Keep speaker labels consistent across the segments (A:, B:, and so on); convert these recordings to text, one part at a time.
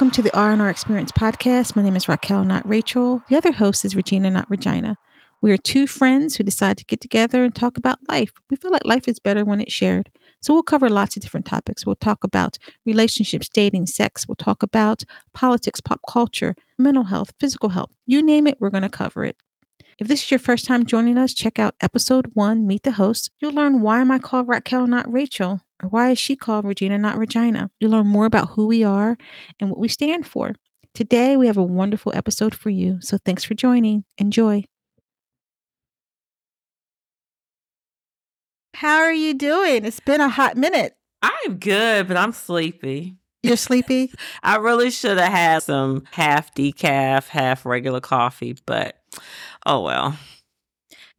A: Welcome to the R&R Experience podcast. My name is Raquel, not Rachel. The other host is Regina, not Regina. We are two friends who decide to get together and talk about life. We feel like life is better when it's shared. So we'll cover lots of different topics. We'll talk about relationships, dating, sex. We'll talk about politics, pop culture, mental health, physical health. You name it, we're going to cover it. If this is your first time joining us, check out episode one, Meet the Host. You'll learn why am I called Raquel, not Rachel? Or why is she called Regina, not Regina? You'll learn more about who we are and what we stand for. Today, we have a wonderful episode for you. So thanks for joining. Enjoy. How are you doing? It's been a hot minute.
B: I'm good, but I'm sleepy.
A: You're sleepy?
B: I really should have had some half decaf, half regular coffee, but oh well.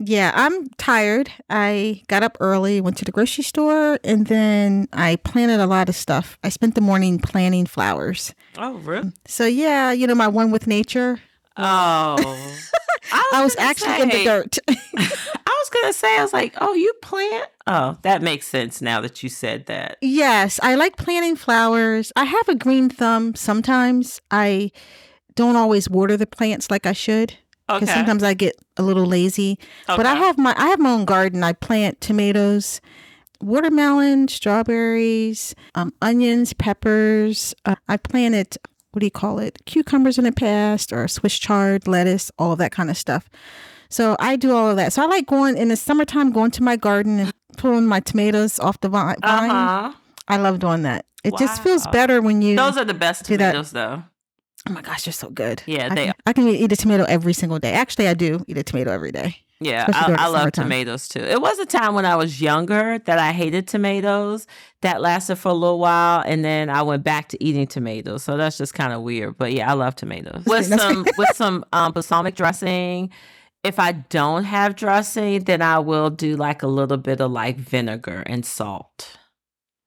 A: Yeah, I'm tired. I got up early, went to the grocery store, and then I planted a lot of stuff. I spent the morning planting flowers.
B: Oh, really?
A: So, yeah, you know, my one with nature.
B: Oh.
A: I was, I was actually say, in the dirt.
B: I was going to say, I was like, oh, you plant? Oh, that makes sense now that you said that.
A: Yes, I like planting flowers. I have a green thumb sometimes. I don't always water the plants like I should because okay. sometimes I get a little lazy. Okay. But I have my I have my own garden. I plant tomatoes, watermelon, strawberries, um, onions, peppers. Uh, I planted what do you call it? Cucumbers in the past, or Swiss chard, lettuce, all of that kind of stuff. So I do all of that. So I like going in the summertime, going to my garden and pulling my tomatoes off the vine. Uh-huh. I love doing that. It wow. just feels better when you.
B: Those are the best tomatoes, though.
A: Oh my gosh, they're so good.
B: Yeah,
A: I
B: they.
A: Can, I can eat a tomato every single day. Actually, I do eat a tomato every day.
B: Yeah, I, I love tomatoes too. It was a time when I was younger that I hated tomatoes. That lasted for a little while, and then I went back to eating tomatoes. So that's just kind of weird. But yeah, I love tomatoes with some with some um, balsamic dressing. If I don't have dressing, then I will do like a little bit of like vinegar and salt.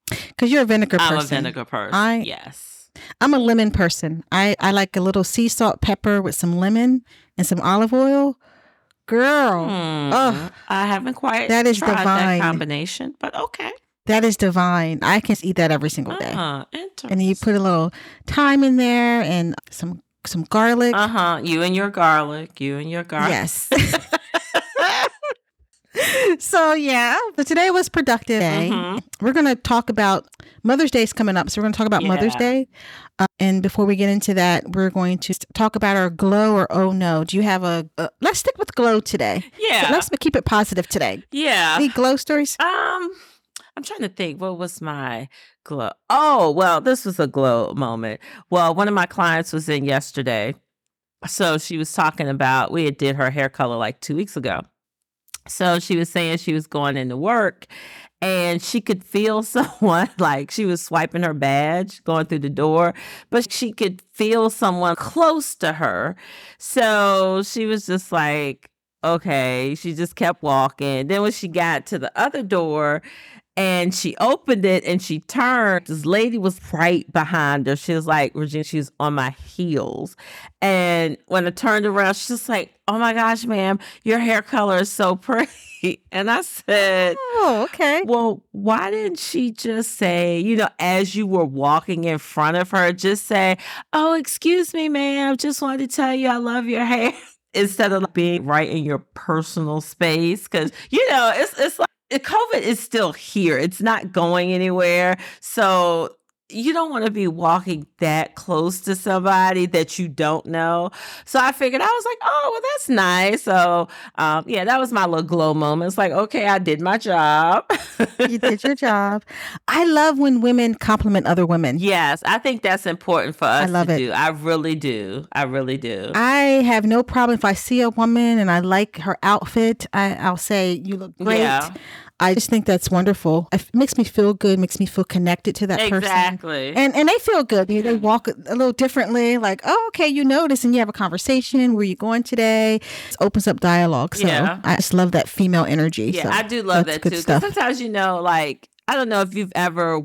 A: Because you're a vinegar person.
B: I'm a vinegar person. I, yes.
A: I'm a lemon person. I, I like a little sea salt pepper with some lemon and some olive oil. Girl, hmm. oh,
B: I haven't quite that is tried divine. that combination, but okay.
A: That is divine. I can eat that every single day.
B: Uh-huh.
A: And you put a little thyme in there and some some garlic.
B: Uh huh. You and your garlic. You and your garlic.
A: Yes. so yeah, but today was productive day. Mm-hmm. We're gonna talk about Mother's Day is coming up, so we're gonna talk about yeah. Mother's Day. Uh, and before we get into that, we're going to talk about our glow or oh no. Do you have a? Uh, let's stick with glow today.
B: Yeah,
A: so let's keep it positive today.
B: Yeah,
A: any glow stories?
B: Um, I'm trying to think. What was my glow? Oh, well, this was a glow moment. Well, one of my clients was in yesterday, so she was talking about we had did her hair color like two weeks ago so she was saying she was going into work and she could feel someone like she was swiping her badge going through the door, but she could feel someone close to her. So she was just like, okay. She just kept walking. Then when she got to the other door, and she opened it and she turned. This lady was right behind her. She was like, Regina, she's on my heels. And when I turned around, she's just like, Oh my gosh, ma'am, your hair color is so pretty. And I said,
A: Oh, okay.
B: Well, why didn't she just say, you know, as you were walking in front of her, just say, Oh, excuse me, ma'am, just wanted to tell you I love your hair instead of being right in your personal space. Cause, you know, it's, it's like, COVID is still here. It's not going anywhere. So you don't want to be walking that close to somebody that you don't know. So I figured I was like, oh, well, that's nice. So um, yeah, that was my little glow moment. It's like, okay, I did my job.
A: you did your job. I love when women compliment other women.
B: Yes, I think that's important for us I love to it. do. I really do. I really do.
A: I have no problem if I see a woman and I like her outfit. I, I'll say, you look great. Yeah. I just think that's wonderful. It makes me feel good, makes me feel connected to that
B: exactly.
A: person.
B: Exactly.
A: And and they feel good. They, they walk a little differently, like, oh, okay, you notice and you have a conversation. Where you going today? It opens up dialogue. So yeah. I just love that female energy.
B: Yeah,
A: so
B: I do love that too. Stuff. Sometimes you know, like, I don't know if you've ever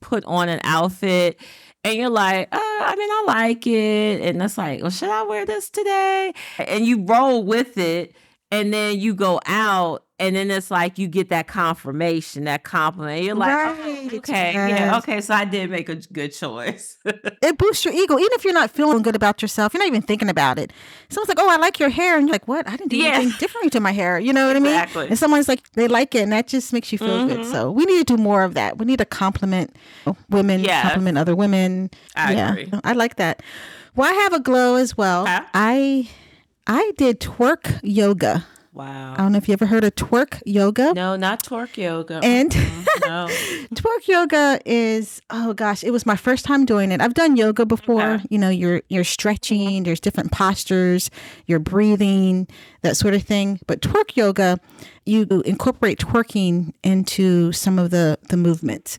B: put on an outfit and you're like, oh, I mean, I like it. And it's like, well, should I wear this today? And you roll with it. And then you go out and then it's like you get that confirmation, that compliment. You're like, oh,
A: Right,
B: okay, yeah, okay, so I did make a good choice.
A: it boosts your ego, even if you're not feeling good about yourself. You're not even thinking about it. Someone's like, "Oh, I like your hair," and you're like, "What? I didn't do anything differently to my hair." You know what I mean?
B: Exactly.
A: And someone's like, they like it, and that just makes you feel good.
B: Mhm.
A: So we need to do more of that. We need to compliment women,
B: Yes.
A: compliment other women.
B: I
A: yeah,
B: agree.
A: I like that. Well, I have a glow as well.
B: Okay.
A: I I did twerk yoga. I don't know if you ever heard of twerk yoga.
B: No, not twerk yoga.
A: And
B: no.
A: twerk yoga is oh gosh, it was my first time doing it. I've done yoga before.
B: Okay.
A: You know, you're you're stretching, there's different postures, you're breathing, that sort of thing. But twerk yoga, you incorporate twerking into some of the the movements.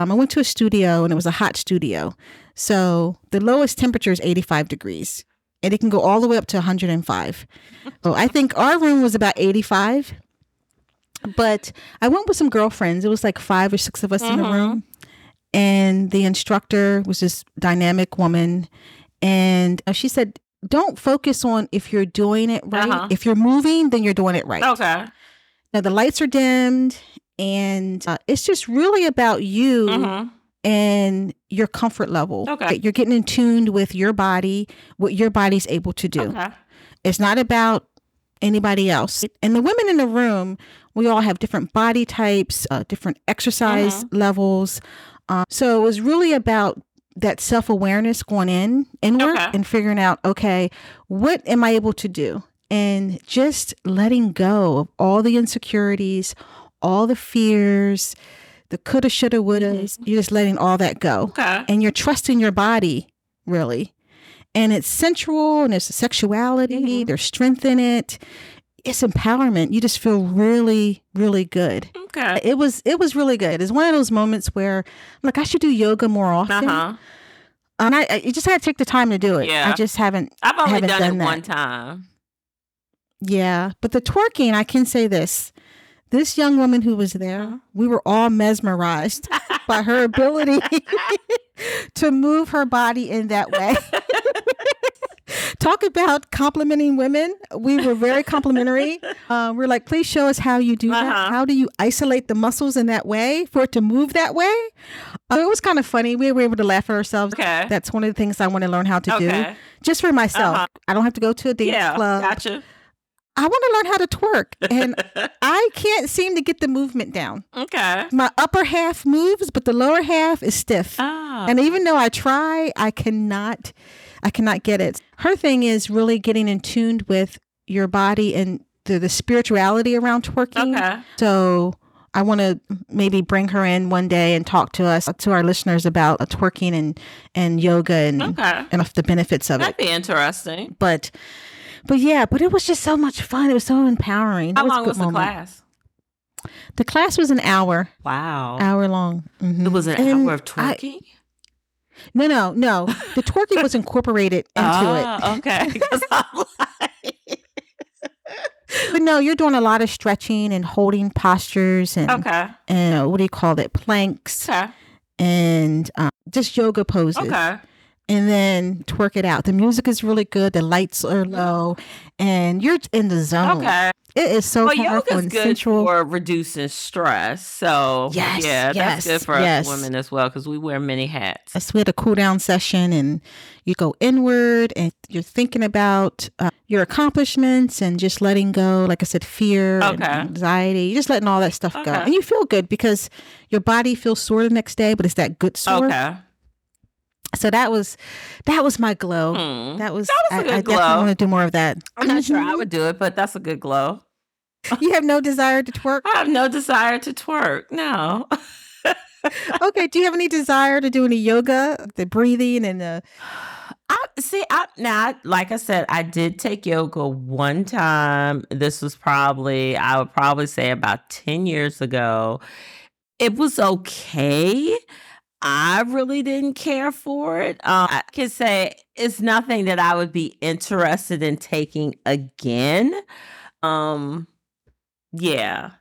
A: Um, I went to a studio and it was a hot studio. So the lowest temperature is 85 degrees and it can go all the way up to 105. So I think our room was about 85. But I went with some girlfriends. It was like five or six of us in the
B: Mhm.
A: room. And the instructor was this dynamic woman. And uh, she said, don't focus on if you're doing it right.
B: Uh-huh.
A: If you're moving, then you're doing it right.
B: Okay.
A: Now, the lights are dimmed. And uh, it's just really about you
B: hmm
A: and your comfort level.
B: Okay.
A: You're getting in tuned with your body, what your body's able to do.
B: Okay.
A: It's not about anybody else. And the women in the room, we all have different body types, uh, different exercise levels. Uh, so it was really about that self awareness going in inward
B: Okay.
A: and figuring out, okay, what am I able to do? And just letting go of all the insecurities, all the fears, the coulda, shoulda, wouldas. You're just letting all that go
B: Okay.
A: and you're trusting your body really and it's sensual and there's sexuality
B: Mhm.
A: there's strength in it it's empowerment you just feel really really good
B: Okay.
A: it was it was really good it's one of those moments where like i should do yoga more often
B: Uh huh.
A: and I, I just had to take the time to do it
B: Yeah.
A: i just haven't
B: I've only
A: haven't
B: done,
A: done
B: it
A: that.
B: one time.
A: yeah but the twerking i can say this this young woman who was there we were all mesmerized by her ability to move her body in that way. Talk about complimenting women. We were very complimentary. Uh, we're like, please show us how you do that.
B: Uh-huh.
A: How do you isolate the muscles in that way for it to move that way? Uh, it was kind of funny. We were able to laugh at ourselves.
B: Okay.
A: That's one of the things I want to learn how to do just for myself.
B: Uh-huh.
A: I don't have to go to a dance
B: Yeah.
A: club.
B: Gotcha.
A: I want to learn how to twerk, and I can't seem to get the movement down.
B: okay.
A: My upper half moves, but the lower half is stiff.
B: Ah.
A: And even though I try, I cannot I cannot get it. Her thing is really getting in tuned with your body and the, the spirituality around twerking.
B: okay.
A: So I want to maybe bring her in one day and talk to us to our listeners about uh, twerking and and yoga and
B: Okay.
A: and of the benefits of it.
B: That'd be interesting.
A: But but yeah, but it was just so much fun. It was so empowering.
B: How
A: was
B: long was the
A: moment.
B: class?
A: The class was an hour,
B: Wow.
A: hour long. Mhm.
B: It was an
A: And
B: hour of
A: I-
B: twerking.
A: no, no, no. The twerking was incorporated into it.
B: Ah, okay. 'Cause I'm like-
A: But no, you're doing a lot of stretching and holding postures and
B: okay.
A: and uh, what do you call it? Planks
B: Okay.
A: and um, just yoga poses.
B: Okay.
A: And then twerk it out. The music is really good. The lights are low, and you're in the zone.
B: Okay.
A: It is so
B: Well,
A: powerful and
B: good
A: sensual.
B: for reducing stress. So
A: Yes,
B: yeah,
A: yes,
B: that's good for
A: yes.
B: us women as well because we wear many hats.
A: Yes, we had a cool down session, and you go inward, and you're thinking about uh, your accomplishments and just letting go. Like I said, fear, and
B: Okay.
A: anxiety. You're just letting all that stuff go,
B: Okay.
A: and you feel good because your body feels sore the next day, but it's that good sore.
B: Okay.
A: So that was that was my glow.
B: Hmm.
A: That was,
B: That was a
A: I,
B: good
A: I definitely
B: glow.
A: want to do more of that.
B: I'm not sure I would do it, but that's a good glow.
A: You have no desire to twerk.
B: I have no desire to twerk. No.
A: okay. Do you have any desire to do any yoga, the breathing and the?
B: I see. I now, like I said, I did take yoga one time. This was probably, I would probably say, about ten years ago. It was okay. I really didn't care for it. Um, I can say it's nothing that I would be interested in taking again. Um, yeah.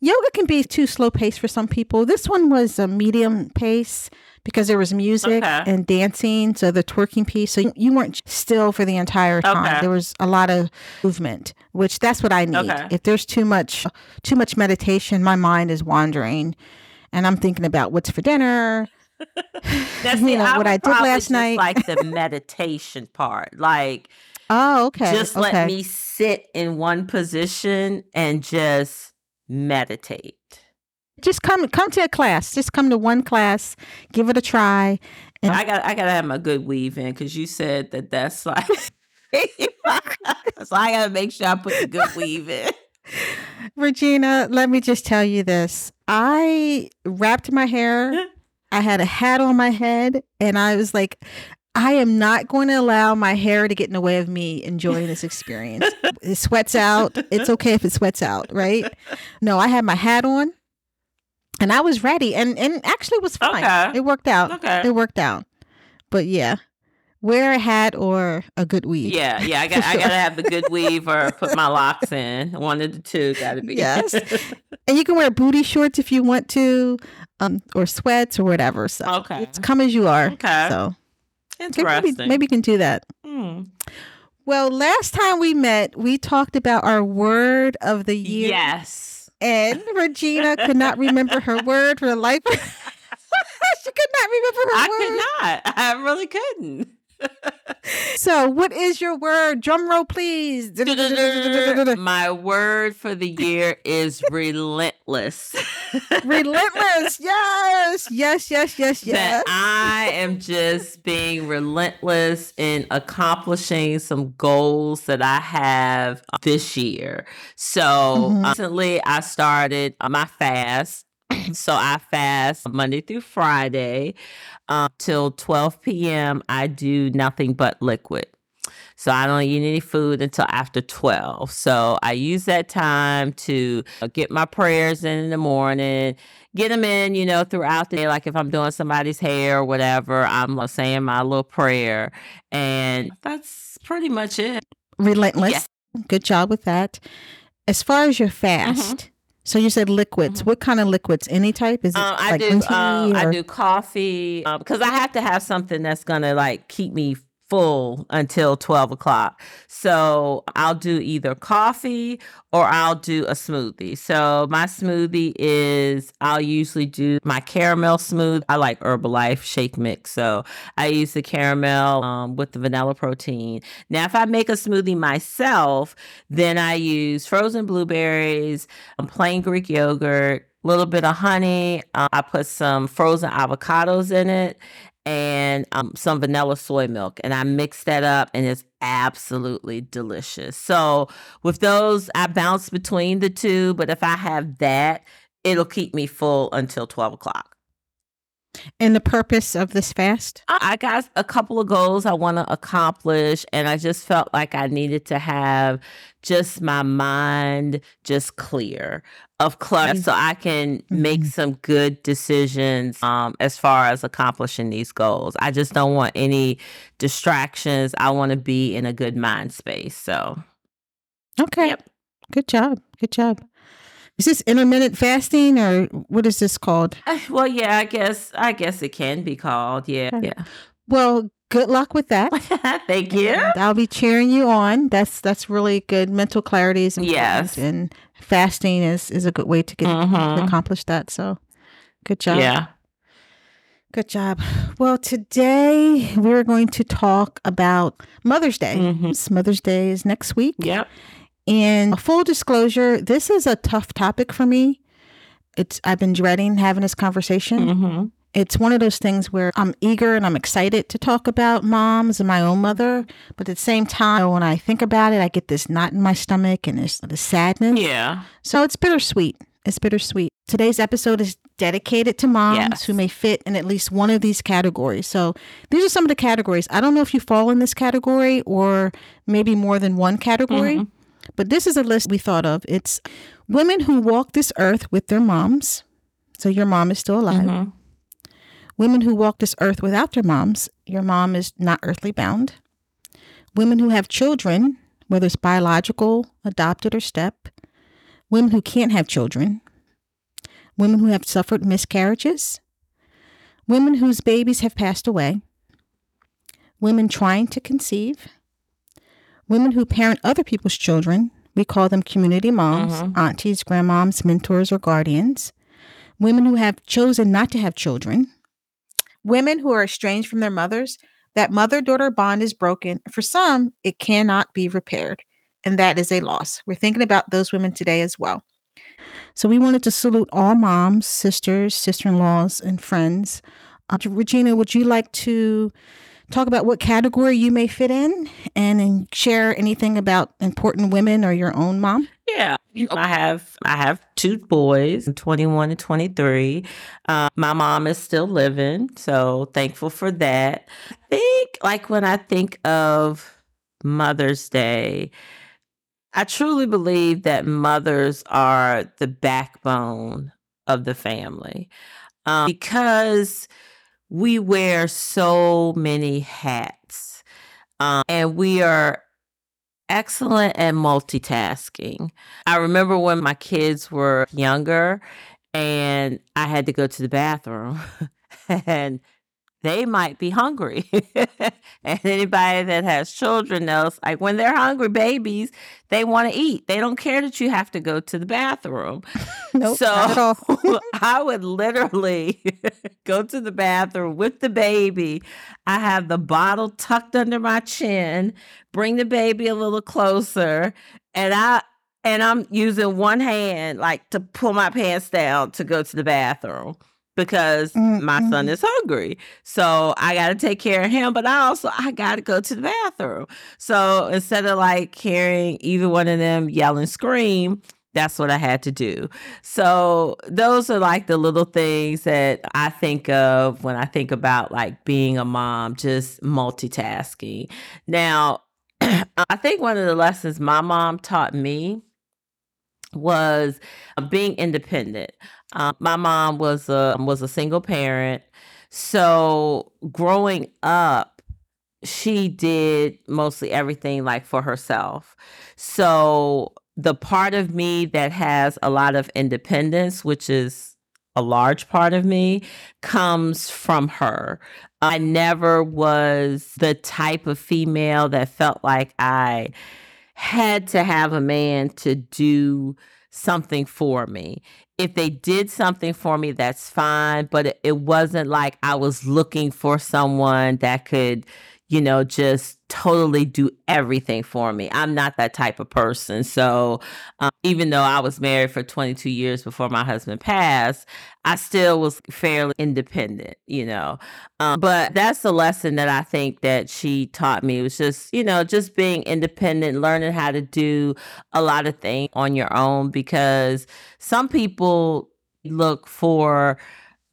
A: yoga can be too slow paced for some people. This one was a medium pace because there was music
B: Okay.
A: and dancing, so the twerking piece. So you- you weren't still for the entire time.
B: Okay.
A: There was a lot of movement, which that's what I need.
B: Okay.
A: If there's too much too much meditation, my mind is wandering, and I'm thinking about what's for dinner.
B: That's
A: You know, what I did last
B: just
A: night.
B: like the meditation part. Like
A: Oh, okay.
B: just
A: okay.
B: let me sit in one position and just meditate.
A: just come come to a class. Just come to one class, give it a try. And-
B: I got I gotta have my good weave in because you said that that's like so I gotta make sure I put the good weave in.
A: Regina, let me just tell you this. I wrapped my hair. I had a hat on my head, and I was like, I am not going to allow my hair to get in the way of me enjoying this experience. it sweats out. It's okay if it sweats out, right? No, I had my hat on and I was ready and and actually it was fine.
B: Okay.
A: It worked out.
B: Okay.
A: It worked out. But yeah, wear a hat or a good weave.
B: Yeah, yeah. I got I gotta have the good weave or put my locks in. One of the two gotta be.
A: Yes. And you can wear booty shorts if you want to, um, or sweats or whatever. So
B: Okay.
A: it's come as you are.
B: Okay.
A: So okay,
B: Interesting.
A: maybe, maybe you can do that.
B: Hmm.
A: Well, last time we met, we talked about our word of the year.
B: Yes.
A: And Regina could not remember her word for the life. she could not remember her word.
B: I
A: word.
B: could not. I really couldn't.
A: So, what is your word? Drum roll, please.
B: My word for the year is relentless.
A: Relentless. Yes. Yes. Yes. Yes.
B: that
A: Yes.
B: I am just being relentless in accomplishing some goals that I have this year. So
A: Mhm.
B: recently I started uh, my fast. So I fast Monday through Friday um, till 12 p.m. I do nothing but liquid. So I don't eat any food until after 12. So I use that time to uh, get my prayers in in the morning, get them in, you know, throughout the day. Like if I'm doing somebody's hair or whatever, I'm uh, saying my little prayer. And that's pretty much it.
A: Relentless.
B: Yes.
A: Good job with that. As far as your fast, so you said liquids.
B: Mhm.
A: What kind of liquids? Any type? Is it
B: Um, I
A: like
B: do.
A: green tea
B: Um, I do coffee because I have to have something that's gonna like keep me full until twelve o'clock. So I'll do either coffee or I'll do a smoothie. So my smoothie is I'll usually do my caramel smooth. I like Herbalife shake mix, so I use the caramel um, with the vanilla protein. Now, if I make a smoothie myself, then I use frozen blueberries, um, plain Greek yogurt, a little bit of honey. Uh, I put some frozen avocados in it and um, some vanilla soy milk. And I mix that up and it's absolutely delicious. So with those, I bounce between the two. But if I have that, it'll keep me full until 12 o'clock.
A: And the purpose of this fast?
B: I got a couple of goals I want to accomplish, and I just felt like I needed to have just my mind just clear of clutter so I can make
A: Mhm.
B: some good decisions um, as far as accomplishing these goals. I just don't want any distractions. I want to be in a good mind space. So,
A: Okay.
B: Yep.
A: Good job. Good job. Is this intermittent fasting or what is this called?
B: eh, well, yeah, I guess I guess it can be called. Yeah,
A: Okay.
B: yeah.
A: Well, good luck with that.
B: Thank you.
A: And I'll be cheering you on. That's that's really good. Mental clarity is important,
B: Yes.
A: and fasting is is a good way to get to
B: Mhm.
A: accomplish that. So, good job.
B: Yeah.
A: Good job. Well, today we're going to talk about Mother's Day.
B: Mhm.
A: Mother's Day is next week.
B: Yep.
A: And full disclosure, this is a tough topic for me. It's I've been dreading having this conversation.
B: hmm
A: It's one of those things where I'm eager and I'm excited to talk about moms and my own mother, but at the same time, when I think about it, I get this knot in my stomach and there's the sadness.
B: Yeah.
A: So it's bittersweet. It's bittersweet. Today's episode is dedicated to moms
B: Yes.
A: who may fit in at least one of these categories. So these are some of the categories. I don't know if you fall in this category or maybe more than one category,
B: Mhm.
A: But this is a list we thought of. It's women who walk this earth with their moms. So your mom is still alive.
B: Mhm.
A: Women who walk this earth without their moms, your mom is not earthly bound. Women who have children, whether it's biological, adopted, or step. Women who can't have children. women who have suffered miscarriages, women whose babies have passed away, women trying to conceive, women who parent other people's children. We call them community moms,
B: Mhm.
A: aunties, grandmoms, mentors, or guardians. Women who have chosen not to have children. Women who are estranged from their mothers. That mother daughter bond is broken. For some, it cannot be repaired. And that is a loss. We're thinking about those women today as well. So we wanted to salute all moms, sisters, sister in laws, and friends. Uh, Regina, would you like to talk about what category you may fit in and then share anything about important women or your own mom?
B: Yeah, I have I have two boys, 21 and 23. Uh, my mom is still living, so thankful for that. I think like when I think of Mother's Day, I truly believe that mothers are the backbone of the family um, because we wear so many hats um, and we are excellent at multitasking. I remember when my kids were younger and I had to go to the bathroom and they might be hungry. and anybody that has children knows like when they're hungry babies, they want to eat. They don't care that you have to go to the bathroom.
A: Nope,
B: so
A: not at all.
B: I would literally go to the bathroom with the baby. I have the bottle tucked under my chin, bring the baby a little closer, and I and I'm using one hand like to pull my pants down to go to the bathroom because my son is hungry. So I got to take care of him, but I also I got to go to the bathroom. So instead of like hearing either one of them yell and scream, that's what I had to do. So those are like the little things that I think of when I think about like being a mom, just multitasking. Now, I think one of the lessons my mom taught me was uh, being independent. Uh, my mom was a was a single parent, so growing up, she did mostly everything like for herself. So the part of me that has a lot of independence, which is a large part of me, comes from her. I never was the type of female that felt like I had to have a man to do something for me. If they did something for me, that's fine. But it, wasn't like I was looking for someone that could, you know, just totally do everything for me. I'm not that type of person. So um, even though I was married for 22 years before my husband passed, I still was fairly independent, you know. Um, but that's the lesson that I think that she taught me. It was just, you know, just being independent, learning how to do a lot of things on your own because some people look for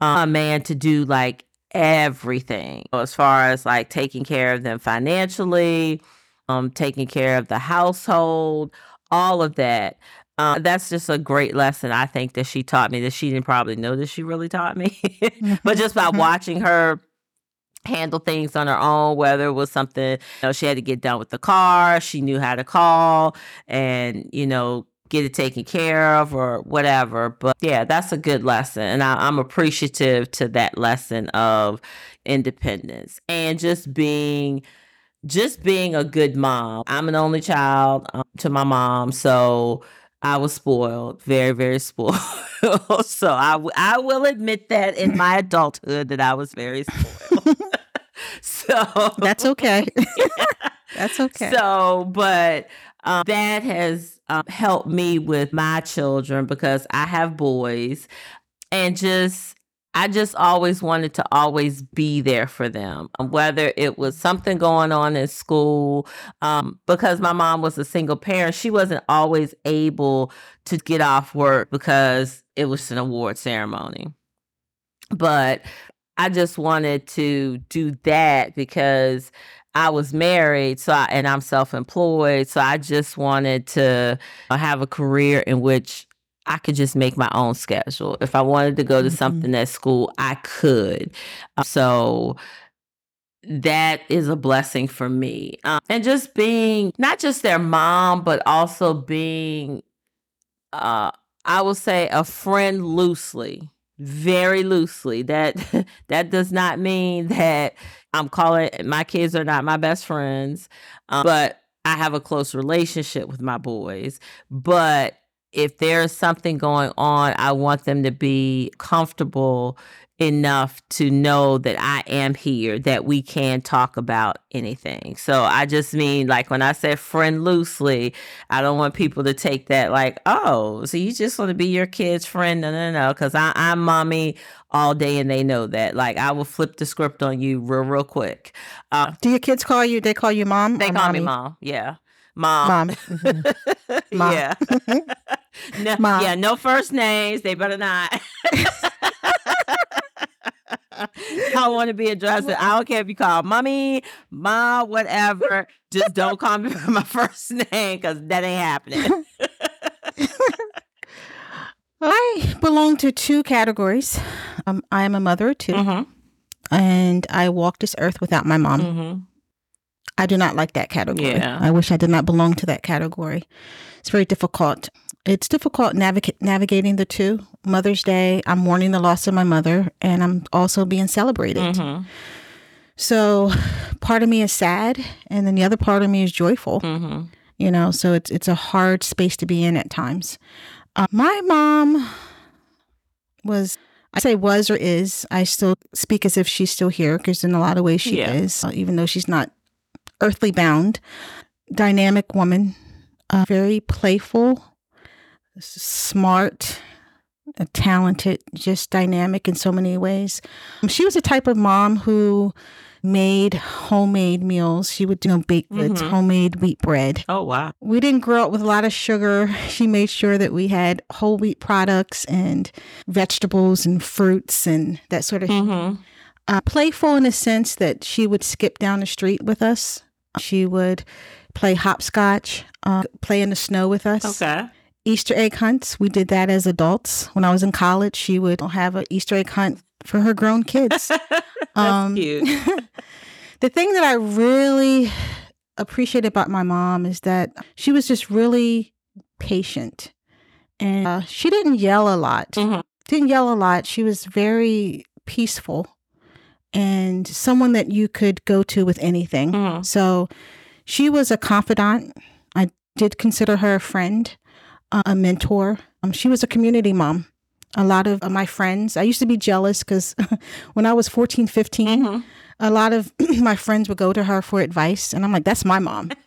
B: uh, a man to do like everything as far as like taking care of them financially, um, taking care of the household, all of that. Uh, that's just a great lesson I think that she taught me that she didn't probably know that she really taught me, but just by watching her handle things on her own, whether it was something you know, she had to get done with the car, she knew how to call and, you know, get it taken care of or whatever. But yeah, that's a good lesson. And I, I'm appreciative to that lesson of independence and just being just being a good mom. I'm an only child um, to my mom, so I was spoiled, very, very spoiled. so I, w- I will admit that in my adulthood that I was very spoiled. so
A: That's okay. That's okay.
B: so, but um, that has um, helped me with my children because I have boys and just, I just always wanted to always be there for them, um, whether it was something going on in school. Um, because my mom was a single parent, she wasn't always able to get off work because it was an award ceremony. But I just wanted to do that because I was married, so I, and I'm self-employed, so I just wanted to have a career in which I could just make my own schedule. If I wanted to go to
A: Mhm.
B: something at school, I could. Uh, So that is a blessing for me. Um, and just being not just their mom, but also being uh, I will say a friend loosely, very loosely. That that does not mean that I'm calling my kids are not my best friends, um, but I have a close relationship with my boys. But if there's something going on, I want them to be comfortable enough to know that I am here, that we can talk about anything. So I just mean, like, when I say friend loosely, I don't want people to take that like, oh, so you just want to be your kid's friend. No, no, no, because I'm mommy all day and they know that. Like, I will flip the script on you real, real quick.
A: Uh, Do your kids call you, they call you mom?
B: They call mommy? me mom. Yeah. Mom.
A: Mom. Mm-hmm.
B: mom. Yeah. no, mom. Yeah, no first names. They better not. I want to be addressed. I don't care if you call mommy, mom, whatever. Just don't call me by my first name because that ain't happening.
A: I belong to two categories. Um, I am a mother too, mm-hmm. and I walk this earth without my mom. Mm-hmm. I do not like that category. Yeah. I wish I did not belong to that category. It's very difficult. It's difficult naviga- navigating the two. Mother's Day, I'm mourning the loss of my mother, and I'm also being celebrated. Mm-hmm. So, part of me is sad, and then the other part of me is joyful. Mm-hmm. You know, so it's it's a hard space to be in at times. Uh, my mom was I say was or is. I still speak as if she's still here because in a lot of ways she yeah. is, uh, even though she's not earthly bound. Dynamic woman, uh, very playful, smart, talented, just dynamic in so many ways. She was a type of mom who made homemade meals. She would do you know, baked goods, mm-hmm. homemade wheat bread.
B: Oh, wow.
A: We didn't grow up with a lot of sugar. She made sure that we had whole wheat products and vegetables and fruits and that sort of mm-hmm. uh, playful in a sense that she would skip down the street with us. She would play hopscotch, uh, play in the snow with us.
B: Okay.
A: Easter egg hunts. We did that as adults. When I was in college, she would have an Easter egg hunt for her grown kids.
B: Um, cute.
A: the thing that I really appreciate about my mom is that she was just really patient, and uh, she didn't yell a lot. Mm-hmm. Didn't yell a lot. She was very peaceful and someone that you could go to with anything. Mm-hmm. So she was a confidant. I did consider her a friend a mentor. Um, she was a community mom. A lot of my friends, I used to be jealous because when I was 14, 15, mm-hmm. a lot of my friends would go to her for advice. And I'm like, that's my mom.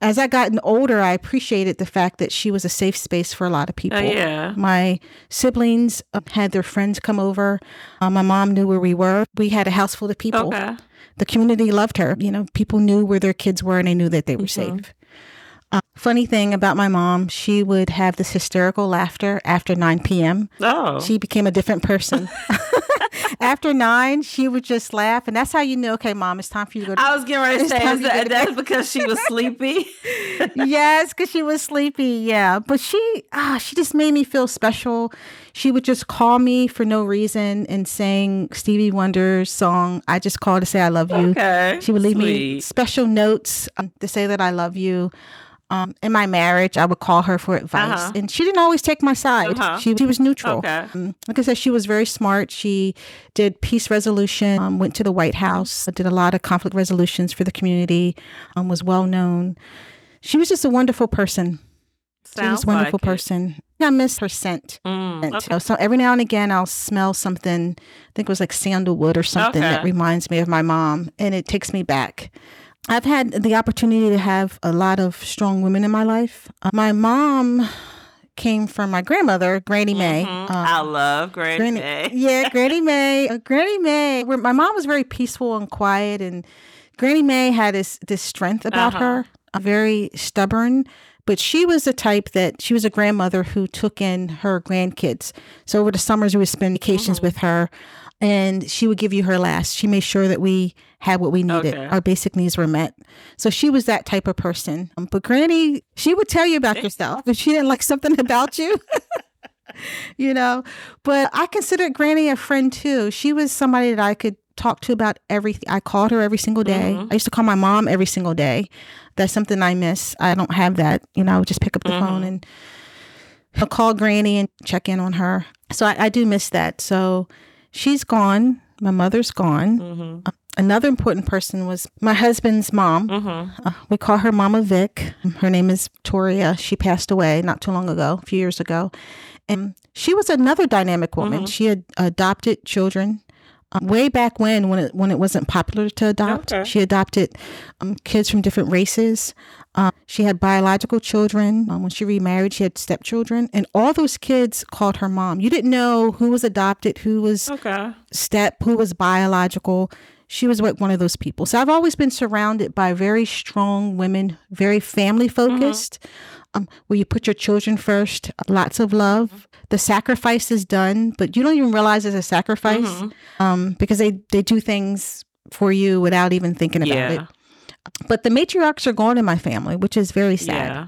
A: As I gotten older, I appreciated the fact that she was a safe space for a lot of people. Uh,
B: yeah.
A: My siblings uh, had their friends come over. Uh, my mom knew where we were. We had a house full of people.
B: Okay.
A: The community loved her. You know, people knew where their kids were and they knew that they were mm-hmm. safe. Uh, funny thing about my mom, she would have this hysterical laughter after 9 p.m.
B: Oh.
A: She became a different person. after nine, she would just laugh. And that's how you knew. okay, mom, it's time for you to go to
B: I was getting ready to say, that, that's because she was sleepy?
A: yes, because she was sleepy. Yeah. But she, ah, she just made me feel special. She would just call me for no reason and sing Stevie Wonder's song, I Just Called to Say I Love You.
B: Okay.
A: She would leave Sweet. me special notes um, to say that I love you. Um, in my marriage, I would call her for advice, uh-huh. and she didn't always take my side. Uh-huh. She she was neutral.
B: Okay.
A: Um, like I said, she was very smart. She did peace resolution. Um, went to the White House. Did a lot of conflict resolutions for the community. Um, was well known. She was just a wonderful person.
B: Sounds
A: she was a wonderful
B: like
A: person. I miss her scent.
B: Mm, okay.
A: So every now and again, I'll smell something. I think it was like sandalwood or something okay. that reminds me of my mom, and it takes me back. I've had the opportunity to have a lot of strong women in my life. Uh, my mom came from my grandmother, Granny May.
B: Mm-hmm. Um, I love Granny, Granny, May.
A: yeah, Granny May. Uh, Granny May. Where my mom was very peaceful and quiet, and Granny May had this this strength about uh-huh. her, uh, very stubborn. But she was the type that she was a grandmother who took in her grandkids. So over the summers, we would spend vacations mm-hmm. with her and she would give you her last. She made sure that we had what we needed. Okay. Our basic needs were met. So she was that type of person. Um, but Granny, she would tell you about yourself if she didn't like something about you. you know, but I considered Granny a friend too. She was somebody that I could talk to about everything. I called her every single day. Mm-hmm. I used to call my mom every single day. That's something I miss. I don't have that. You know, I would just pick up the mm-hmm. phone and I'll call Granny and check in on her. So I, I do miss that. So she's gone. My mother's gone.
B: Mm-hmm.
A: Uh, another important person was my husband's mom.
B: Mm-hmm.
A: Uh, we call her Mama Vic. Her name is Toria. She passed away not too long ago, a few years ago. And she was another dynamic woman.
B: Mhm.
A: She had adopted children um, way back when, when it when it wasn't popular to adopt.
B: Okay.
A: She adopted um, kids from different races. Um, she had biological children. Um, when she remarried, she had stepchildren, and all those kids called her mom. You didn't know who was adopted, who was
B: Okay.
A: step, who was biological. She was what one of those people. So I've always been surrounded by very strong women, very family focused, um, where you put your children first, lots of love. The sacrifice is done, but you don't even realize it's a sacrifice
B: Mhm.
A: um, because they, they do things for you without even thinking about it. But the matriarchs are gone in my family, which is very sad.
B: Yeah.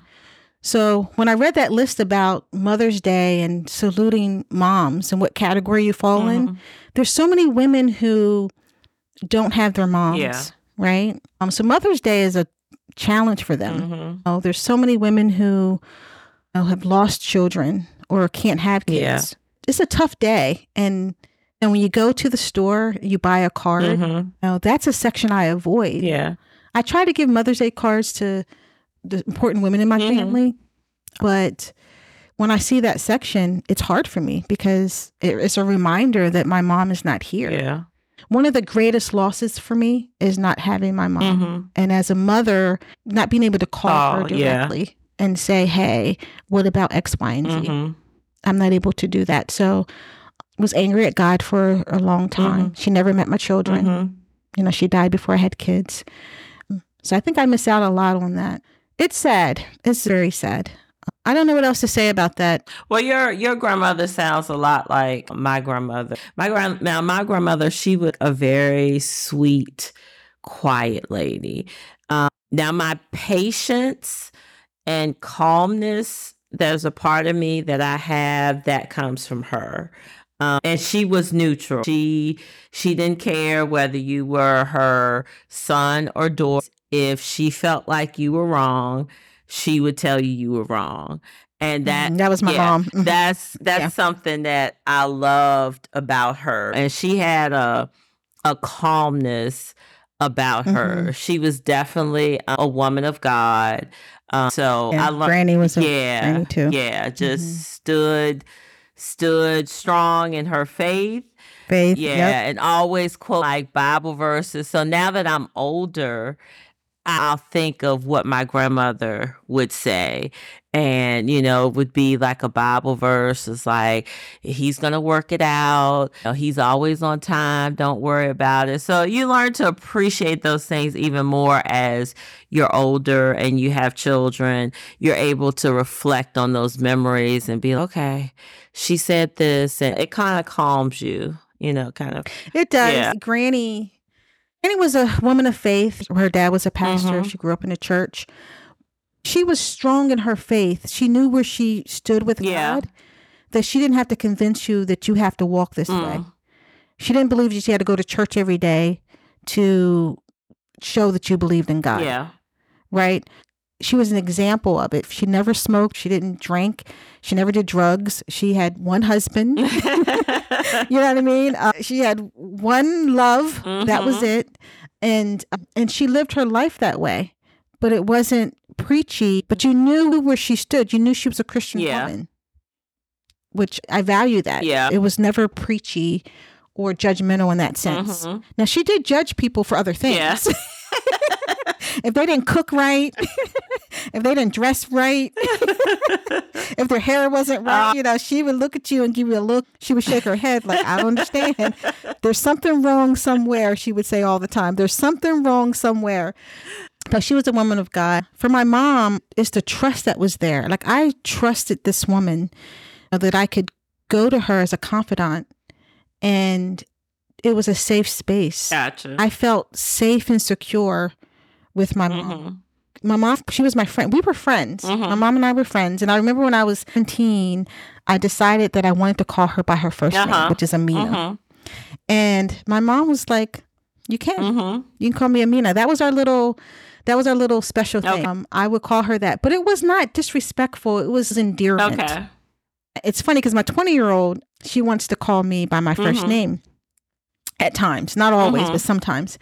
A: So when I read that list about Mother's Day and saluting moms and what category you fall in,
B: Mhm.
A: there's so many women who don't have their moms,
B: Yeah.
A: right? Um, so Mother's Day is a challenge for them.
B: Mhm.
A: Oh, there's so many women who have lost children or can't have kids.
B: Yeah.
A: It's a tough day, and and when you go to the store, you buy a card.
B: Mhm.
A: Know, that's a section I avoid.
B: Yeah.
A: I try to give Mother's Day cards to the important women in my
B: Mhm.
A: family, but when I see that section, it's hard for me because it, it's a reminder that my mom is not here.
B: Yeah.
A: One of the greatest losses for me is not having my mom.
B: Mhm.
A: And as a mother, not being able to call her
B: directly. yeah.
A: And say, hey, what about X, Y, and Z?
B: Mhm.
A: I'm not able to do that. So was angry at God for a long time. She never met my children.
B: Mhm.
A: You know, she died before I had kids. So I think I miss out a lot on that. It's sad. It's very sad. I don't know what else to say about that.
B: Well, your your grandmother sounds a lot like my grandmother. My grand now my grandmother, she was a very sweet, quiet lady. Um, now my patience and calmness, there's a part of me that I have that comes from her. Um, and she was neutral. She she didn't care whether you were her son or daughter. If she felt like you were wrong, she would tell you you were wrong. And that
A: Mhm, that was my
B: yeah,
A: mom. Mhm.
B: that's that's
A: Yeah.
B: something that I loved about her. And she had a a calmness about her.
A: Mm-hmm.
B: She was definitely a woman of God. Um, so
A: Yeah,
B: I learned
A: Granny was a
B: yeah,
A: Granny too.
B: yeah, just
A: Mhm.
B: stood stood strong in her faith.
A: Faith.
B: Yeah,
A: Yep.
B: and always quote like Bible verses. So now that I'm older, I'll think of what my grandmother would say. And, you know, it would be like a Bible verse. It's like, he's going to work it out. You know, he's always on time. Don't worry about it. So you learn to appreciate those things even more as you're older and you have children. You're able to reflect on those memories and be, okay, she said this. And it kind of calms you, you know, kind of.
A: It does.
B: Yeah.
A: Granny Granny was a woman of faith. Her dad was a pastor.
B: Mhm.
A: She grew up in a church. She was strong in her faith. She knew where she stood with
B: Yeah.
A: God. That she didn't have to convince you that you have to walk this way.
B: Mm.
A: She didn't believe that she had to go to church every day to show that you believed in God.
B: Yeah.
A: Right? She was an example of it. She never smoked. She didn't drink. She never did drugs. She had one husband. you know what I mean? Uh, she had one love. That was
B: Mhm.
A: it, and uh, and she lived her life that way. But it wasn't preachy. But you knew where she stood. You knew she was a Christian
B: Yeah.
A: woman, which I value that.
B: Yeah.
A: it was never preachy or judgmental in that sense.
B: Mhm.
A: Now she did judge people for other things.
B: Yeah.
A: if they didn't cook right, if they didn't dress right, if their hair wasn't right,
B: Uh.
A: you know, she would look at you and give you a look. She would shake her head like, I don't understand. There's something wrong somewhere, she would say all the time. There's something wrong somewhere. But she was a woman of God. For my mom, it's the trust that was there. Like I trusted this woman that I could go to her as a confidant and it was a safe space.
B: Gotcha.
A: I felt safe and secure with my mom.
B: Mhm.
A: My mom, she was my friend. We were friends.
B: Mhm.
A: My mom and I were friends. And I remember when I was 17, I decided that I wanted to call her by her 1st
B: Uh-huh.
A: name, which is Amina.
B: Mhm.
A: And my mom was like, "You can,
B: Mhm.
A: you can call me Amina." That was our little, that was our little special thing.
B: Okay.
A: Um, I would call her that, but it was not disrespectful. It was endearment.
B: Okay.
A: It's funny because my 20 year old, she wants to call me by my 1st
B: Mhm.
A: name at times, not always,
B: Mhm.
A: but sometimes.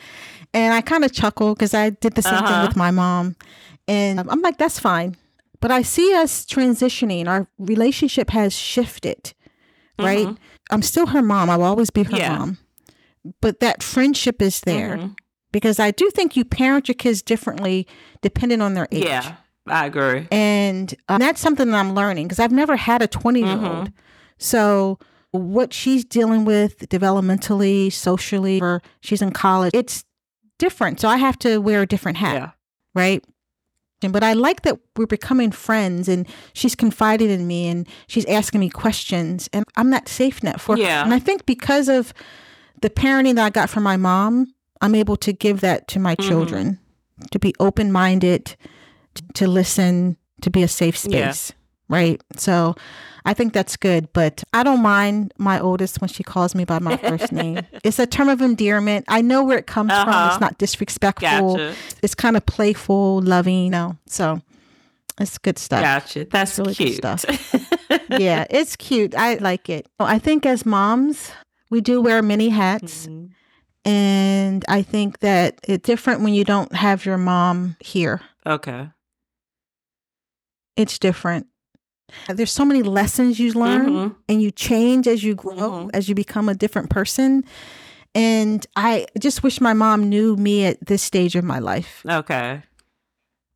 A: And I kind of chuckle because I did the same thing
B: Uh-huh.
A: with my mom. And I'm like, that's fine. But I see us transitioning. Our relationship has shifted, right?
B: Mhm.
A: I'm still her mom. I'll always be her
B: Yeah.
A: mom. But that friendship is there
B: Mhm.
A: because I do think you parent your kids differently depending on their age.
B: Yeah, I agree.
A: And uh, that's something that I'm learning because I've never had a 20 year old.
B: Mhm.
A: So, what she's dealing with developmentally, socially, or she's in college, it's different. So, I have to wear a different hat,
B: Yeah.
A: right? And, but I like that we're becoming friends and she's confided in me and she's asking me questions and I'm that safe net for her. And I think because of the parenting that I got from my mom, I'm able to give that to my
B: Mhm.
A: children to be open minded, to, to listen, to be a safe
B: Yeah.
A: space. Right. So I think that's good. But I don't mind my oldest when she calls me by my first name. It's a term of endearment. I know where it comes from.
B: Uh-huh.
A: It's not disrespectful.
B: Gotcha.
A: It's kind of playful, loving, you know. So it's good stuff.
B: Gotcha. That's
A: really good
B: cute.
A: stuff. yeah, it's cute. I like it. I think as moms, we do wear many hats.
B: Mhm.
A: And I think that it's different when you don't have your mom here.
B: Okay.
A: It's different. There's so many lessons you learn
B: Mhm.
A: and you change as you grow,
B: Mhm.
A: as you become a different person. And I just wish my mom knew me at this stage of my life.
B: Okay.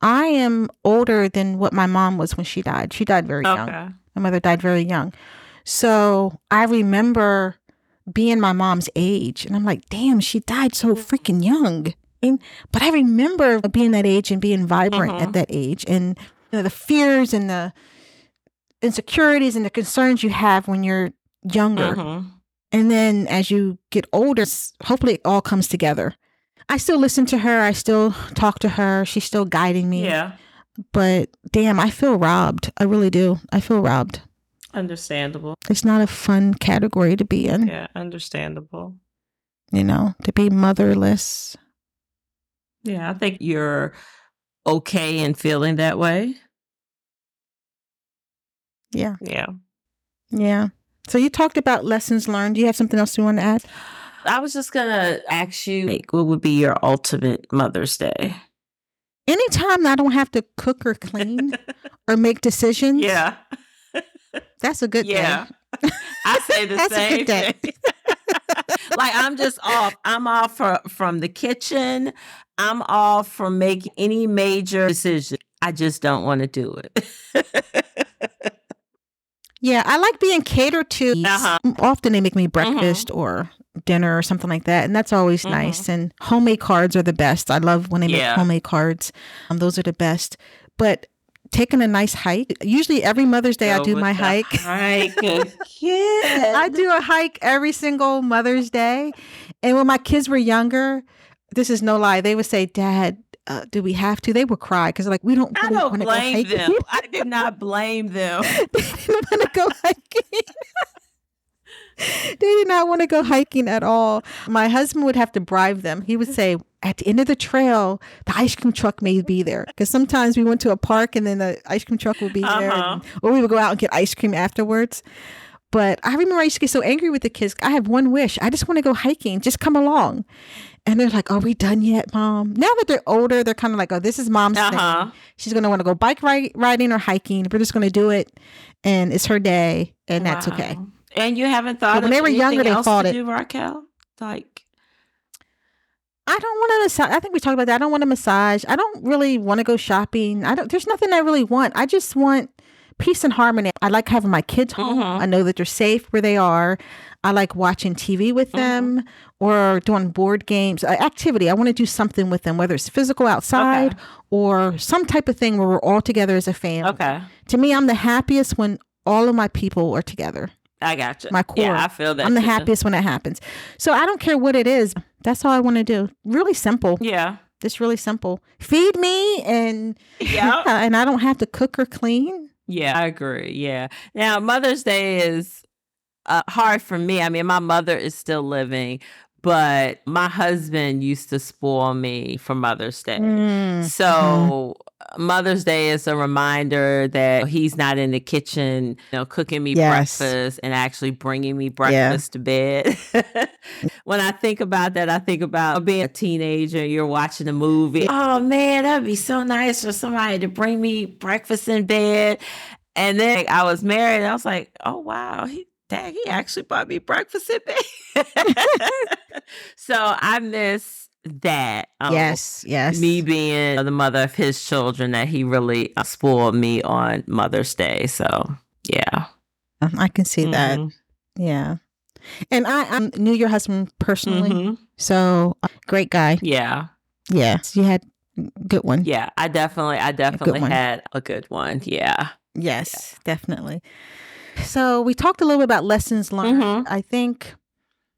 A: I am older than what my mom was when she died. She died very young. My mother died very young. So I remember being my mom's age. And I'm like, damn, she died so freaking young. And, but I remember being that age and being vibrant
B: Mhm.
A: at that age. And you know, the fears and the insecurities and the concerns you have when you're younger.
B: Mhm.
A: And then as you get older, hopefully it all comes together. I still listen to her. I still talk to her. She's still guiding me.
B: Yeah.
A: But damn, I feel robbed. I really do. I feel robbed.
B: Understandable.
A: It's not a fun category to be in,
B: Yeah. Understandable.
A: you know, to be motherless.
B: Yeah. I think you're okay in feeling that way.
A: Yeah.
B: Yeah.
A: Yeah. So you talked about lessons learned. Do you have something else you want to add?
B: I was just gonna ask you, like, what would be your ultimate Mother's Day?
A: Anytime that I don't have to cook or clean or make decisions,
B: yeah.
A: that's a good thing.
B: Yeah.
A: day.
B: I say the
A: That's a
B: same
A: good day.
B: thing. like I'm just off. I'm off for, from the kitchen. I'm off from making any major decision. I just don't want to do it.
A: Yeah, I like being catered to.
B: Uh-huh.
A: Often they make me breakfast or dinner or something like that, and that's always
B: Mhm.
A: nice. And homemade cards are the best. I love when they make
B: Yeah.
A: homemade cards. Um, those are the best. But taking a nice hike. Usually every Mother's Day I do my hike.
B: Hike. yeah.
A: I do a hike every single Mother's Day. And when my kids were younger, this is no lie, they would say, Dad, uh, do we have to? They would cry because like we don't
B: I don't
A: want to go
B: blame them. I do not blame them.
A: they didn't want to go hiking. they did not want to go hiking at all. My husband would have to bribe them. He would say, at the end of the trail, the ice cream truck may be there. Because sometimes we went to a park and then the ice cream truck would be there.
B: Uh-huh.
A: and- or we would go out and get ice cream afterwards. But I remember I used to get so angry with the kids. I have one wish. I just want to go hiking. Just come along. And they're like, Are we done yet, mom? Now that they're older, they're kind of like, Oh, this is mom's thing.
B: Uh-huh.
A: She's going to want to go bike ri- riding or hiking. We're just going to do it. And it's her day. And that's okay.
B: And you haven't thought
A: But when
B: of
A: they were younger, they
B: to
A: it.
B: do, Raquel? Like,
A: I don't want to massage. I think we talked about that. I don't want to massage. I don't really want to go shopping. I don't, there's nothing I really want. I just want peace and harmony. I like having my kids home.
B: Mhm.
A: I know that they're safe where they are. I like watching TV with
B: Mm-hmm.
A: them or doing board games, uh, activity. I want to do something with them, whether it's physical outside
B: Okay.
A: or some type of thing where we're all together as a family.
B: okay,
A: To me, I'm the happiest when all of my people are together.
B: I got you.
A: My core.
B: Yeah, I feel that.
A: I'm the
B: too.
A: happiest when it happens. So I don't care what it is. That's all I want to do. Really simple.
B: Yeah.
A: Just really simple. Feed me and
B: Yeah.
A: and I don't have to cook or clean.
B: Yeah, I agree. Yeah. Now, Mother's Day is uh, hard for me. I mean, my mother is still living, but my husband used to spoil me for Mother's Day.
A: Mm,
B: So Mother's Day is a reminder that he's not in the kitchen, you know, cooking me
A: Yes.
B: breakfast and actually bringing me breakfast to bed. when I think about that, I think about being a teenager, you're watching a movie. Oh man, that'd be so nice for somebody to bring me breakfast in bed. And then I was married, I was like, oh wow, he dang, he actually bought me breakfast in bed. so I miss that. um,
A: yes, yes.
B: me being the mother of his children that he really uh, spoiled me on Mother's Day. So yeah,
A: Um, I can see that.
B: Mhm,
A: Yeah. And I, I knew your husband personally,
B: mhm.
A: so uh, great guy.
B: yeah,
A: Yeah, So you had good one.
B: yeah. I definitely, I definitely
A: one.
B: had a good one. Yeah.
A: Yes, definitely. So we talked a little bit about lessons learned.
B: Mhm.
A: I think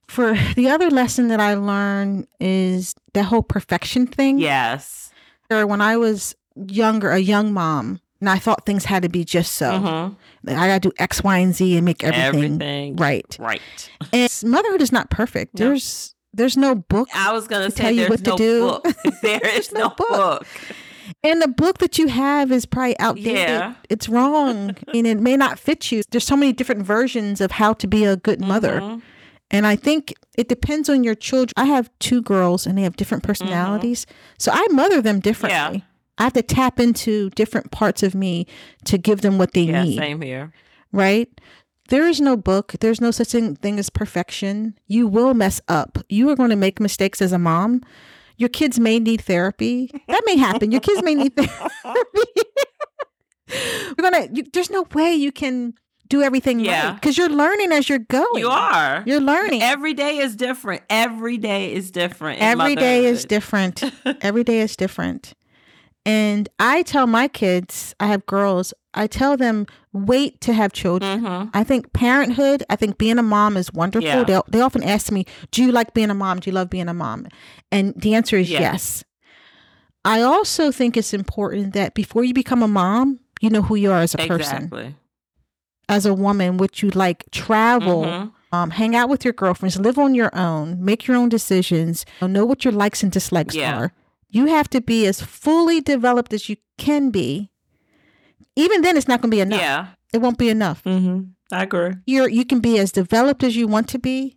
A: for the other lesson that I learned is that whole perfection thing.
B: Yes.
A: Or when I was younger, a young mom, and I thought things had to be just so.
B: Mhm.
A: Like, I got to do X, Y, and Z and make everything,
B: Everything.
A: right.
B: Right.
A: And motherhood is not perfect.
B: No.
A: There's there's no book.
B: I was gonna
A: tell you what to do.
B: book.
A: There's no
B: no
A: book.
B: book.
A: And the book that you have is probably outdated.
B: Yeah.
A: It's wrong. and it may not fit you. There's so many different versions of how to be a good mother.
B: Mhm.
A: And I think it depends on your children. I have two girls and they have different
B: Mm-hmm.
A: personalities. So I mother them differently. I have to tap into different parts of me to give them what they
B: Yeah.
A: need.
B: Same here.
A: Right? There is no book. There's no such thing as perfection. You will mess up. You are going to make mistakes as a mom. Your kids may need therapy. That may happen. Your kids may need therapy. We're gonna. You, there's no way you can do everything
B: Yeah.
A: right because you're learning as you're going.
B: You are.
A: You're learning.
B: Every day is different. Every day is different.
A: Every day is different. Every day is different. And I tell my kids, I have girls, I tell them, wait to have children.
B: Mhm.
A: I think parenthood, I think being a mom is wonderful.
B: Yeah.
A: They, they often ask me, Do you like being a mom? Do you love being a mom? And the answer is
B: Yeah.
A: yes. I also think it's important that before you become a mom, you know who you are as a person, as a woman, what you like, travel,
B: Mhm.
A: um, hang out with your girlfriends, live on your own, make your own decisions, know what your likes and dislikes
B: Yeah.
A: are. You have to be as fully developed as you can be. Even then, it's not going to be enough.
B: Yeah.
A: It won't be enough.
B: Mm-hmm. I agree.
A: You're you can be as developed as you want to be.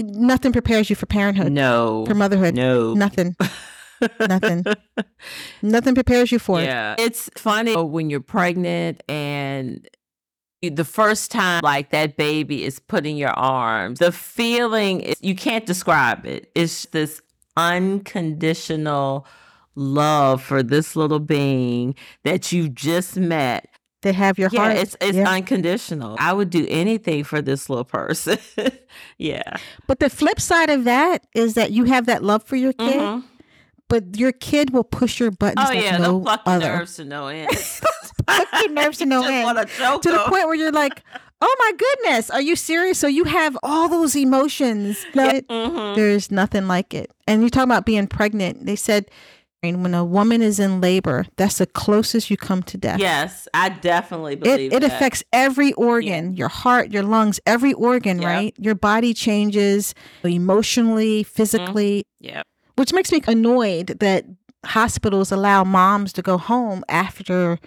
A: Nothing prepares you for parenthood,
B: No.
A: for motherhood.
B: No.
A: Nothing. Nothing. Nothing prepares you for it.
B: Yeah. It's funny when you're pregnant and you- the first time like that baby is put in your arms, the feeling is, you can't describe it. It's this unconditional love for this little being that you just met.
A: They have your
B: Yeah,
A: heart.
B: it's it's
A: Yeah.
B: unconditional. I would do anything for this little person. yeah.
A: But the flip side of that is that you have that love for your kid,
B: Mhm.
A: but your kid will push your buttons
B: Oh
A: like
B: yeah,
A: no
B: they'll pluck
A: other.
B: nerves to no end.
A: Pluck your nerves to no end. to the point where you're like, "Oh my goodness, are you serious?" So you have all those emotions. That
B: Mhm.
A: There's nothing like it. And you talk about being pregnant. They said when a woman is in labor, that's the closest you come to death.
B: Yes, I definitely believe
A: It, it
B: that.
A: affects every organ, your heart, your lungs, every organ,
B: Yep.
A: right? Your body changes emotionally, physically,
B: Yeah.
A: which makes me annoyed that hospitals allow moms to go home after.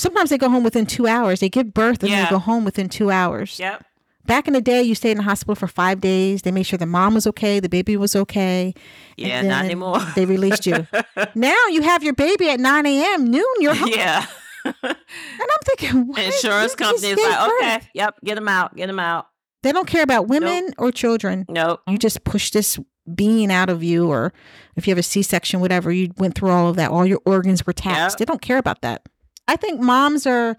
A: Sometimes they go home within two hours. They give birth and
B: Yeah.
A: they go home within two hours.
B: Yep.
A: Back in the day, you stayed in the hospital for five days. They made sure the mom was okay, the baby was okay. and
B: Yeah, not anymore.
A: They released you. now you have your baby at 9 a.m., noon, you're home.
B: yeah.
A: And I'm thinking, what?
B: Insurance
A: companies
B: like,
A: birth.
B: okay, yep, get them out, get them out.
A: They don't care about women or children.
B: Nope.
A: You just push this being out of you, or if you have a C section, whatever, you went through all of that. All your organs were taxed.
B: Yep.
A: They don't care about that. I think moms are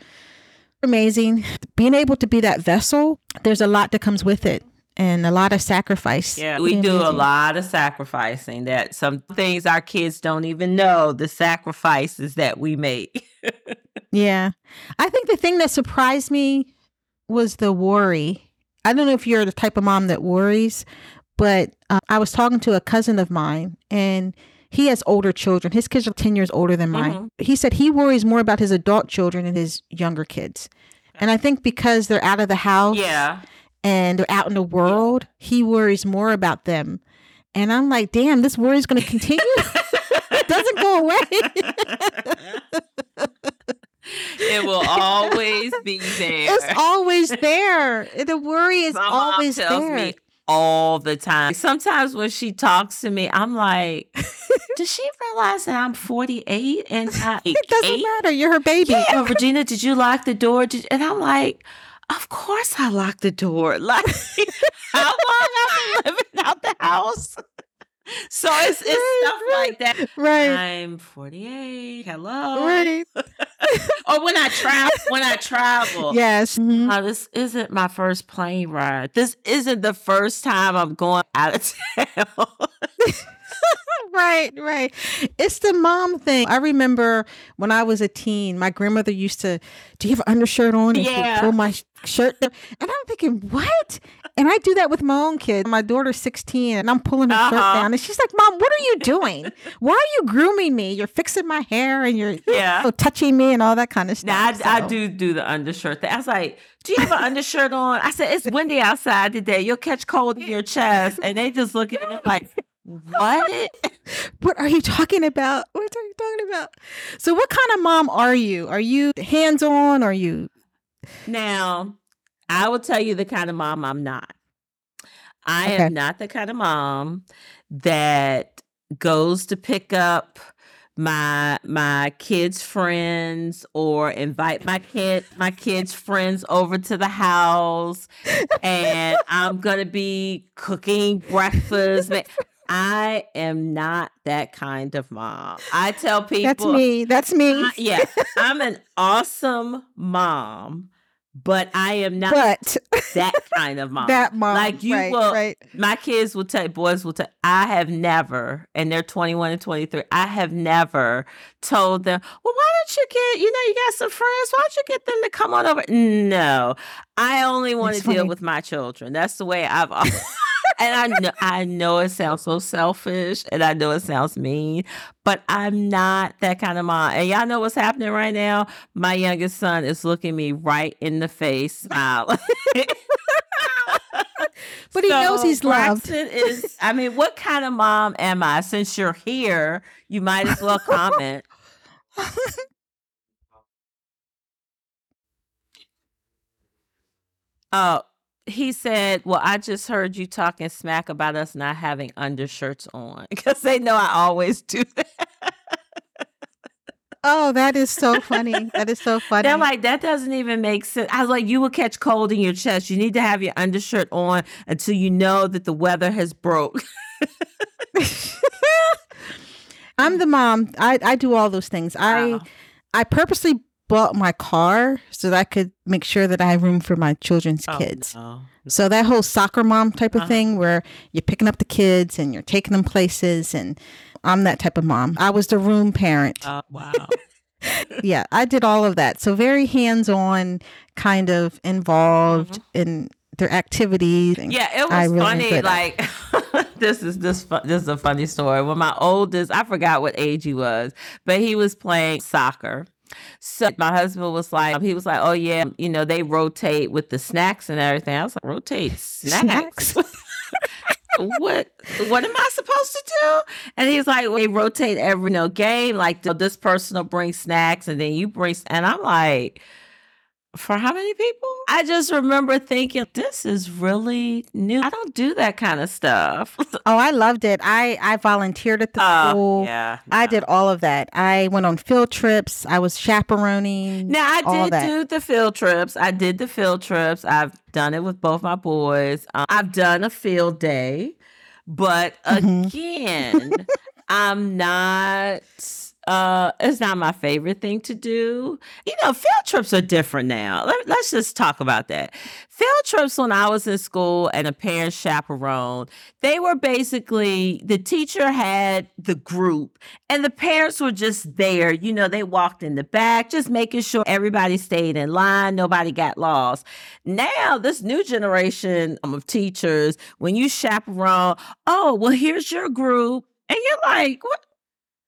A: amazing. Being able to be that vessel, there's a lot that comes with it and a lot of sacrifice.
B: Yeah, we
A: Being
B: do a lot of sacrificing that some things our kids don't even know the sacrifices that we make.
A: Yeah. I think the thing that surprised me was the worry. I don't know if you're the type of mom that worries, but uh, I was talking to a cousin of mine and he has older children. His kids are 10 years older than mine.
B: Mhm.
A: He said he worries more about his adult children than his younger kids. And I think because they're out of the house
B: yeah.
A: and they're out in the world, he worries more about them. And I'm like, damn, this worry is going to continue. It doesn't go away.
B: it will always be there.
A: It's always there. The worry is
B: My
A: always
B: tells
A: there.
B: me all the time. Sometimes when she talks to me, I'm like, does she realize that I'm 48 and not
A: it doesn't
B: eight?
A: matter. You're her baby.
B: Yeah, "Oh, Regina, did you lock the door? Did, and I'm like, of course I locked the door. Like, how long have been living out the house? So it's, it's
A: Right,
B: stuff
A: right.
B: like that.
A: Right.
B: I'm 48. Hello.
A: Right.
B: Or when I travel, when I travel.
A: Yes. Mhm.
B: Uh, this isn't my first plane ride. This isn't the first time I'm going out of town.
A: Right, right. It's the mom thing. I remember when I was a teen, my grandmother used to, Do you have an undershirt on? And
B: Yeah.
A: pull my shirt down. And I'm thinking, What? And I do that with my own kid. My daughter's 16 and I'm pulling her shirt
B: Uh-huh.
A: down. And she's like, Mom, what are you doing? Why are you grooming me? You're fixing my hair and you're
B: yeah.
A: oh, touching me and all that kind of stuff.
B: Now I, I do do the undershirt thing. I was like, "Do you have an undershirt on?" I said, "It's windy outside today. You'll catch cold in your chest." And they just look at me like, "What?"
A: What are you talking about? What are you talking about? So, what kind of mom are you? Are you hands on? Are you
B: Now, I will tell you the kind of mom I'm not. I
A: Okay.
B: am not the kind of mom that goes to pick up my my kids' friends or invite my kid my kids' friends over to the house and I'm gonna be cooking breakfast. I am not that kind of mom. I tell people
A: That's me. That's me.
B: I- yeah, I'm an awesome mom, but I am not
A: but
B: that kind of mom.
A: that mom,
B: Like, you
A: right,
B: will-
A: right?
B: My kids will tell, boys will tell, I have never, and they're 21 and 23, I have never told them, well, why don't you get, you know, you got some friends, why don't you get them to come on over? No, I only want to deal with my children. That's the way I've always. And I know I know it sounds so selfish and I know it sounds mean, but I'm not that kind of mom. And y'all know what's happening right now? My youngest son is looking me right in the face, smiling.
A: But he knows he's loved.
B: Braxton is I mean, what kind of mom am I? Since you're here, you might as well comment. Oh, he said, Well, I just heard you talking smack about us not having undershirts on because they know I always do that.
A: Oh, that is so funny. That is so funny.
B: They're like, That doesn't even make sense. I was like, You will catch cold in your chest. You need to have your undershirt on until you know that the weather has broke.
A: I'm the mom. I, I do all those things. I I purposely bought my car so that I could make sure that I have room for my children's
B: Oh,
A: kids.
B: no.
A: So that whole soccer mom type of
B: Uh-huh.
A: thing where you're picking up the kids and you're taking them places and I'm that type of mom. I was the room parent.
B: Oh, wow.
A: yeah, I did all of that. So very hands-on, kind of involved in their activities. and-
B: Mm-hmm. Yeah, it was
A: really
B: funny. Like this is this fu- this is a funny story. When my oldest, I forgot what age he was, but he was playing soccer. So my husband was like, he was like, oh yeah, you know they rotate with the snacks and everything. I was like, rotate snacks. what what am I supposed to do? And he's like, we rotate every you know, game. Like this person will bring snacks, and then you bring. And I'm like, for how many people? I just remember thinking, this is really new. I don't do that kind of stuff.
A: Oh, I loved it. I I volunteered at the
B: Uh,
A: school.
B: yeah,
A: I did all of that. I went on field trips. I was chaperoning.
B: Now I
A: all
B: did
A: that.
B: do the field trips. I did the field trips. I've done it with both my boys. Um, I've done a field day, but
A: Mhm.
B: again, I'm not. Uh, it's not my favorite thing to do. You know, field trips are different now. Let, let's just talk about that. Field trips when I was in school and a parent chaperone, they were basically the teacher had the group and the parents were just there. You know, they walked in the back, just making sure everybody stayed in line, nobody got lost. Now, this new generation of teachers, when you chaperone, oh, well, here's your group. And you're like, what?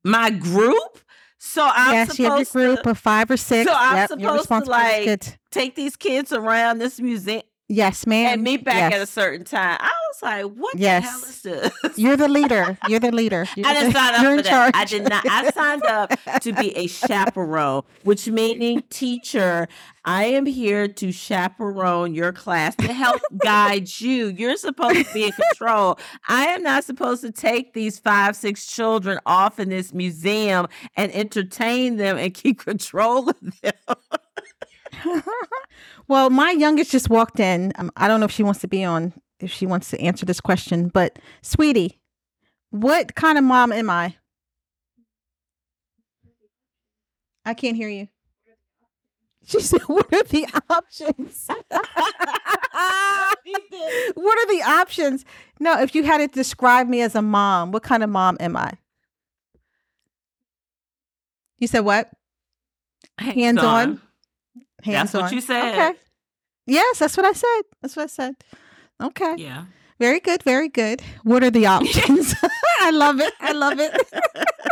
B: My group? So I'm
A: yes, you have
B: supposed
A: group
B: to
A: of five or six.
B: So I'm
A: yep,
B: supposed to,
A: responsible for these
B: like, take these kids around this museum
A: Yes, ma'am.
B: and meet back at a certain time. I was like, what
A: Yes.
B: the hell is this?
A: You're the leader. You're the leader. You're
B: I didn't
A: the-
B: sign up for
A: in
B: that. I did not. I signed up to be a chaperone, which meaning teacher. I am here to chaperone your class to help guide you. You're supposed to be in control. I am not supposed to take these five, six children off in this museum and entertain them and keep control of them.
A: well, my youngest just walked in. Um, I don't know if she wants to be on, if she wants to answer this question, but sweetie, what kind of mom am I? I can't hear you. She said, What are the options? what are the options? No, if you had to describe me as a mom, what kind of mom am I? You said what? Hands on. Hands
B: That's what
A: on.
B: you said.
A: Okay. Yes, that's what I said. That's what I said. Okay.
B: Yeah.
A: Very good. Very good. What are the options? I love it. I love it.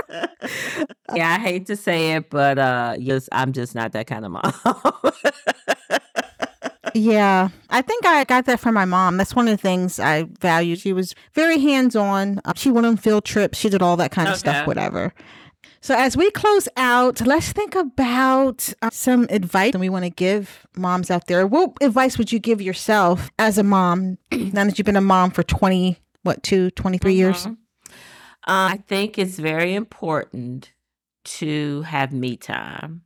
B: yeah, I hate to say it, but uh yes, I'm just not that kind of mom.
A: Yeah, I think I got that from my mom. That's one of the things I valued. She was very hands on. She went on field trips. She did all that kind of
B: Okay.
A: stuff, whatever. So, as we close out, let's think about uh, some advice that we want to give moms out there. What advice would you give yourself as a mom now that you've been a mom for 20, what, two, 23 years?
B: Mhm. Uh, I think it's very important to have me time.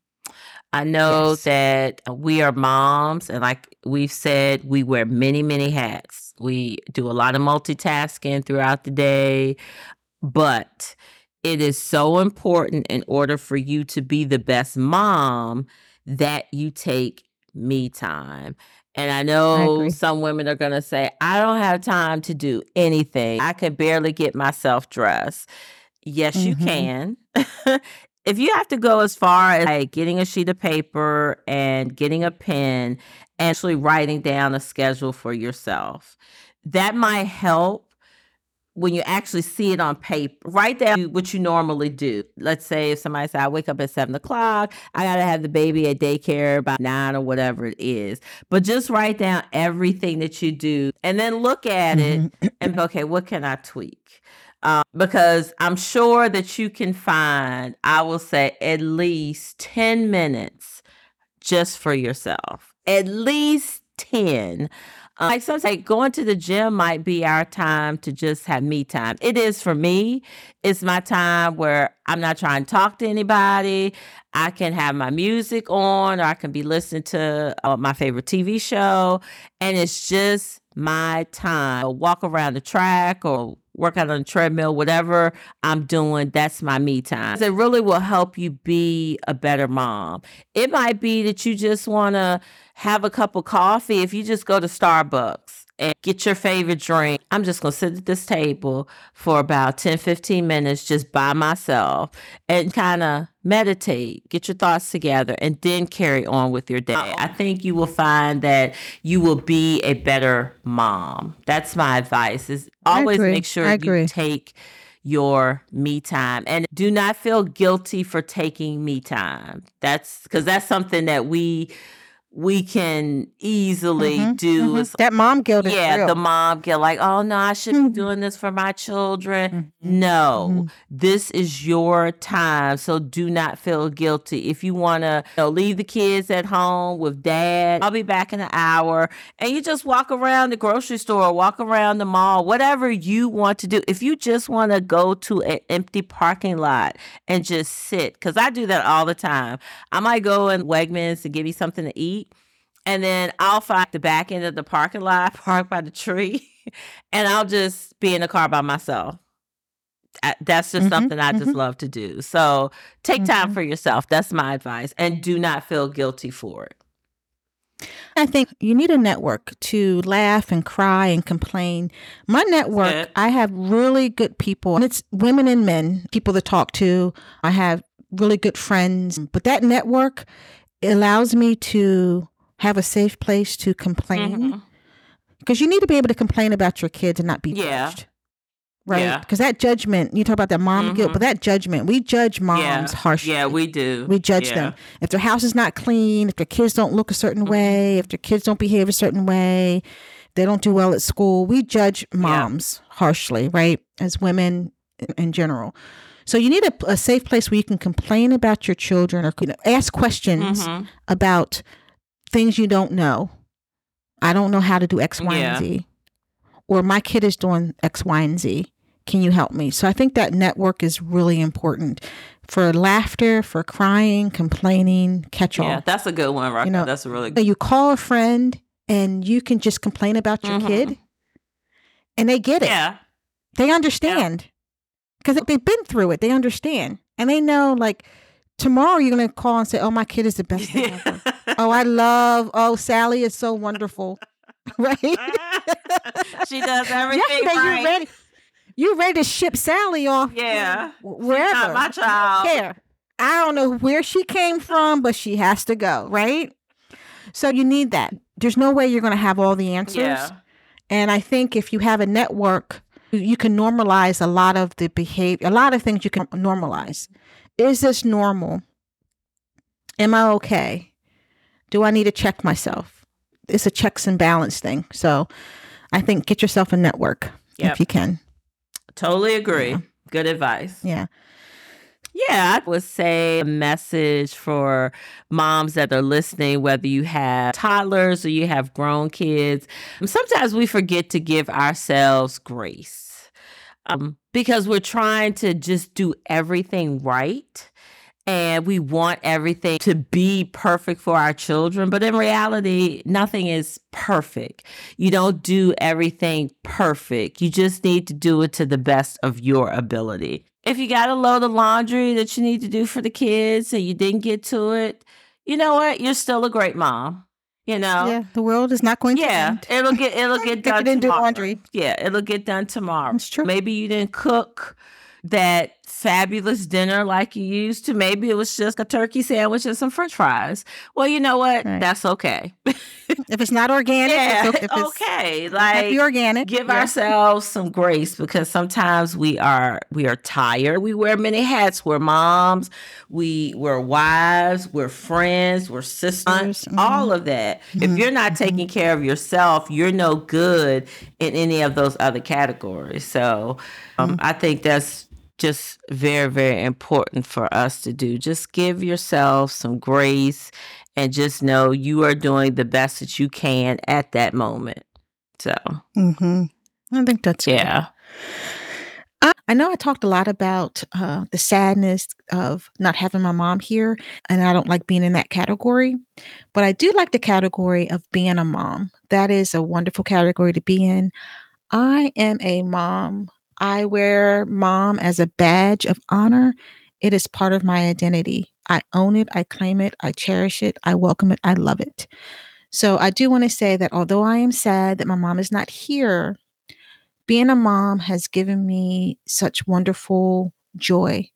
B: I know
A: Yes.
B: that we are moms, and like we've said, we wear many, many hats. We do a lot of multitasking throughout the day, but it is so important in order for you to be the best mom that you take me time. And I know
A: agree.
B: some women are going to say, I don't have time to do anything. I can barely get myself dressed. Yes, you
A: Mhm.
B: can. if you have to go as far as like getting a sheet of paper and getting a pen, and actually writing down a schedule for yourself, that might help when you actually see it on paper, write down what you normally do. Let's say if somebody said, I wake up at seven o'clock, I got to have the baby at daycare by nine or whatever it is. But just write down everything that you do and then look at it
A: Mhm.
B: and okay, what can I tweak? Um, because I'm sure that you can find, I will say, at least 10 minutes just for yourself. At least 10. Uh, like sometimes like, going to the gym might be our time to just have me time. It is for me. It's my time where I'm not trying to talk to anybody. I can have my music on, or I can be listening to uh, my favorite TV show, and it's just my time. Or walk around the track or work out on the treadmill, whatever I'm doing, that's my me time. It really will help you be a better mom. It might be that you just want to have a cup of coffee if you just go to Starbucks and get your favorite drink. I'm just going to sit at this table for about 10, 15 minutes just by myself and kind of meditate, get your thoughts together, and then carry on with your day. I think you will find that you will be a better mom. That's my advice is always make sure you take your me time and do not feel guilty for taking me time. That's because that's something that we we can easily
A: Mhm,
B: do
A: mhm.
B: is
A: That mom guilt is
B: yeah,
A: real.
B: the mom get like, oh no, I should
A: Mhm.
B: be doing this for my children.
A: Mhm,
B: No,
A: mhm.
B: this is your time. So do not feel guilty. If you want to you know, leave the kids at home with dad, I'll be back in an hour. And you just walk around the grocery store, walk around the mall, whatever you want to do. If you just want to go to an empty parking lot and just sit, because I do that all the time. I might go in Wegmans to give me something to eat. And then I'll find the back end of the parking lot, park by the tree, and I'll just be in the car by myself. I- That's just
A: Mhm,
B: something I just
A: mhm.
B: love to do. So take time
A: Mhm.
B: for yourself. That's my advice. And do not feel guilty for it.
A: I think you need a network to laugh and cry and complain. My network,
B: Good.
A: I have really good people, and it's women and men, people to talk to. I have really good friends, but that network allows me to have a safe place to complain because you need to be able to complain about your kids and not be
B: Yeah.
A: judged. Right?
B: Yeah.
A: Because that judgment, you talk about that mom guilt,
B: Mhm.
A: but that judgment, we judge moms
B: Yeah.
A: harshly.
B: Yeah, we do.
A: We judge
B: Yeah.
A: them. If their house is not clean, if their kids don't look a certain
B: Mhm.
A: way, if their kids don't behave a certain way, they don't do well at school. We judge moms yeah. harshly, right? As women in general. So you need a, a, safe place where you can complain about your children or you know, ask questions mm-hmm. about things you don't know. I don't know how to do X, Y, yeah. and Z. Or my kid is doing X, Y, and Z. Can you help me? So I think that network is really important for laughter, for crying, complaining, catch all. Yeah,
B: that's a good one, right? You know, that's a really good.
A: You call a friend and you can just complain about your mm-hmm. kid, and they get it. Yeah, they understand because yeah. they've been through it. They understand, and they know like tomorrow you're gonna call and say, "Oh, my kid is the best thing ever. oh, I love. Oh, Sally is so wonderful." right?
B: she does everything Yesterday, right.
A: You ready? You ready to ship Sally off?
B: Yeah,
A: wherever.
B: Not my child.
A: Care. I don't know where she came from, but she has to go. Right. So you need that. There's no way you're going to have all the answers. Yeah. And I think if you have a network, you can normalize a lot of the behavior, a lot of things you can normalize. Is this normal? Am I okay? Do I need to check myself? It's a checks and balance thing. So I think get yourself a network yep. if you can.
B: Totally agree. Yeah. Good advice.
A: Yeah.
B: Yeah, I would say a message for moms that are listening, whether you have toddlers or you have grown kids. Sometimes we forget to give ourselves grace um, because we're trying to just do everything right and we want everything to be perfect for our children. But in reality, nothing is perfect. You don't do everything perfect. You just need to do it to the best of your ability. If you got a load of laundry that you need to do for the kids and you didn't get to it, you know what? You're still a great mom. You know,
A: yeah, the world is not going
B: yeah,
A: to.
B: Yeah, it'll get it'll get done.
A: didn't
B: tomorrow.
A: do laundry.
B: Yeah, it'll get done tomorrow.
A: It's true.
B: Maybe you didn't cook that fabulous dinner like you used to. Maybe it was just a turkey sandwich and some french fries. Well, you know what? Right. That's okay.
A: if it's not organic,
B: yeah,
A: it's
B: okay. Like
A: be organic.
B: Give yeah. ourselves some grace because sometimes we are we are tired. We wear many hats. We're moms, we we're wives, we're friends, we're sisters, mm-hmm. all of that. Mm-hmm. If you're not mm-hmm. taking care of yourself, you're no good in any of those other categories. So um, mm-hmm. I think that's just very, very important for us to do. Just give yourself some grace and just know you are doing the best that you can at that moment. So,
A: mm-hmm. I think that's
B: yeah.
A: I, I know I talked a lot about uh, the sadness of not having my mom here, and I don't like being in that category. But I do like the category of being a mom. That is a wonderful category to be in. I am a mom I wear mom as a badge of honor. It is part of my identity. I own it, I claim it, I cherish it, I welcome it, I love it. So I do want to say that although I am sad that my mom is not here, being a mom has given me such wonderful joy.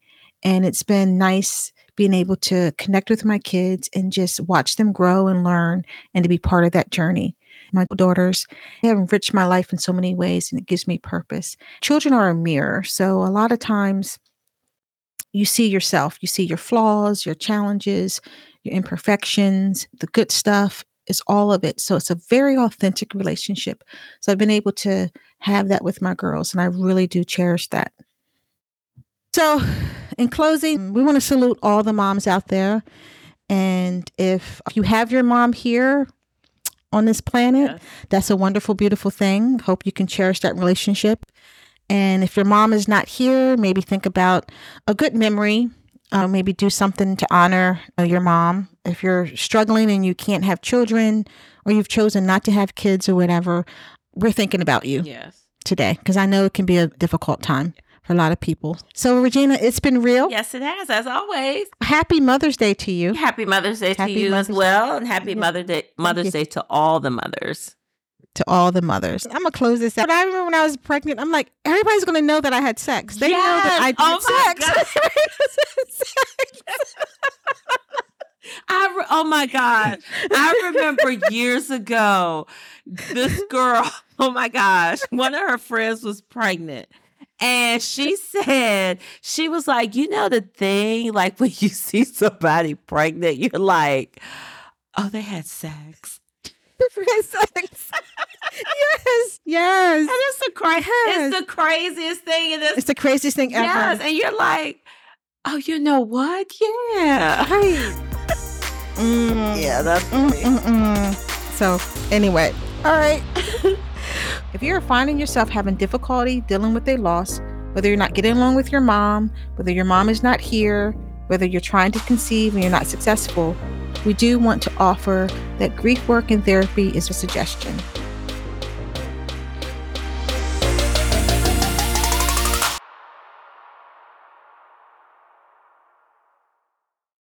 A: And it's been nice being able to connect with my kids and just watch them grow and learn and to be part of that journey my daughters have enriched my life in so many ways and it gives me purpose. Children are a mirror. So a lot of times you see yourself, you see your flaws, your challenges, your imperfections, the good stuff is all of it. So it's a very authentic relationship. So I've been able to have that with my girls and I really do cherish that. So, in closing, we want to salute all the moms out there. And if you have your mom here, on this planet. Yes. That's a wonderful, beautiful thing. Hope you can cherish that relationship. And if your mom is not here, maybe think about a good memory. Uh, maybe do something to honor uh, your mom. If you're struggling and you can't have children, or you've chosen not to have kids or whatever, we're thinking about you
B: yes.
A: today because I know it can be a difficult time for a lot of people. So, Regina, it's been real.
B: Yes, it has, as always.
A: Happy Mother's Day to you.
B: Happy Mother's Day happy to you Mother's as well, and happy yeah. Mother Day, Mother's Day to all the mothers.
A: To all the mothers. I'm gonna close this out. But I remember when I was pregnant, I'm like, everybody's gonna know that I had sex. They yes! know that I did oh sex.
B: I re- oh my god! I remember years ago, this girl. Oh my gosh! One of her friends was pregnant, and she said, she was like, you know, the thing, like when you see somebody pregnant, you're like, oh, they had sex.
A: Yes, yes.
B: And it's the cra-
A: Yes.
B: it's the craziest thing in this.
A: It's the craziest thing ever.
B: yes, and you're like, oh, you know what? Yeah,
A: Right. Mm.
B: yeah, that's
A: Mm, mm, mm. So, anyway, all right. if you're finding yourself having difficulty dealing with a loss, whether you're not getting along with your mom, whether your mom is not here, whether you're trying to conceive and you're not successful, we do want to offer that grief work and therapy is a suggestion.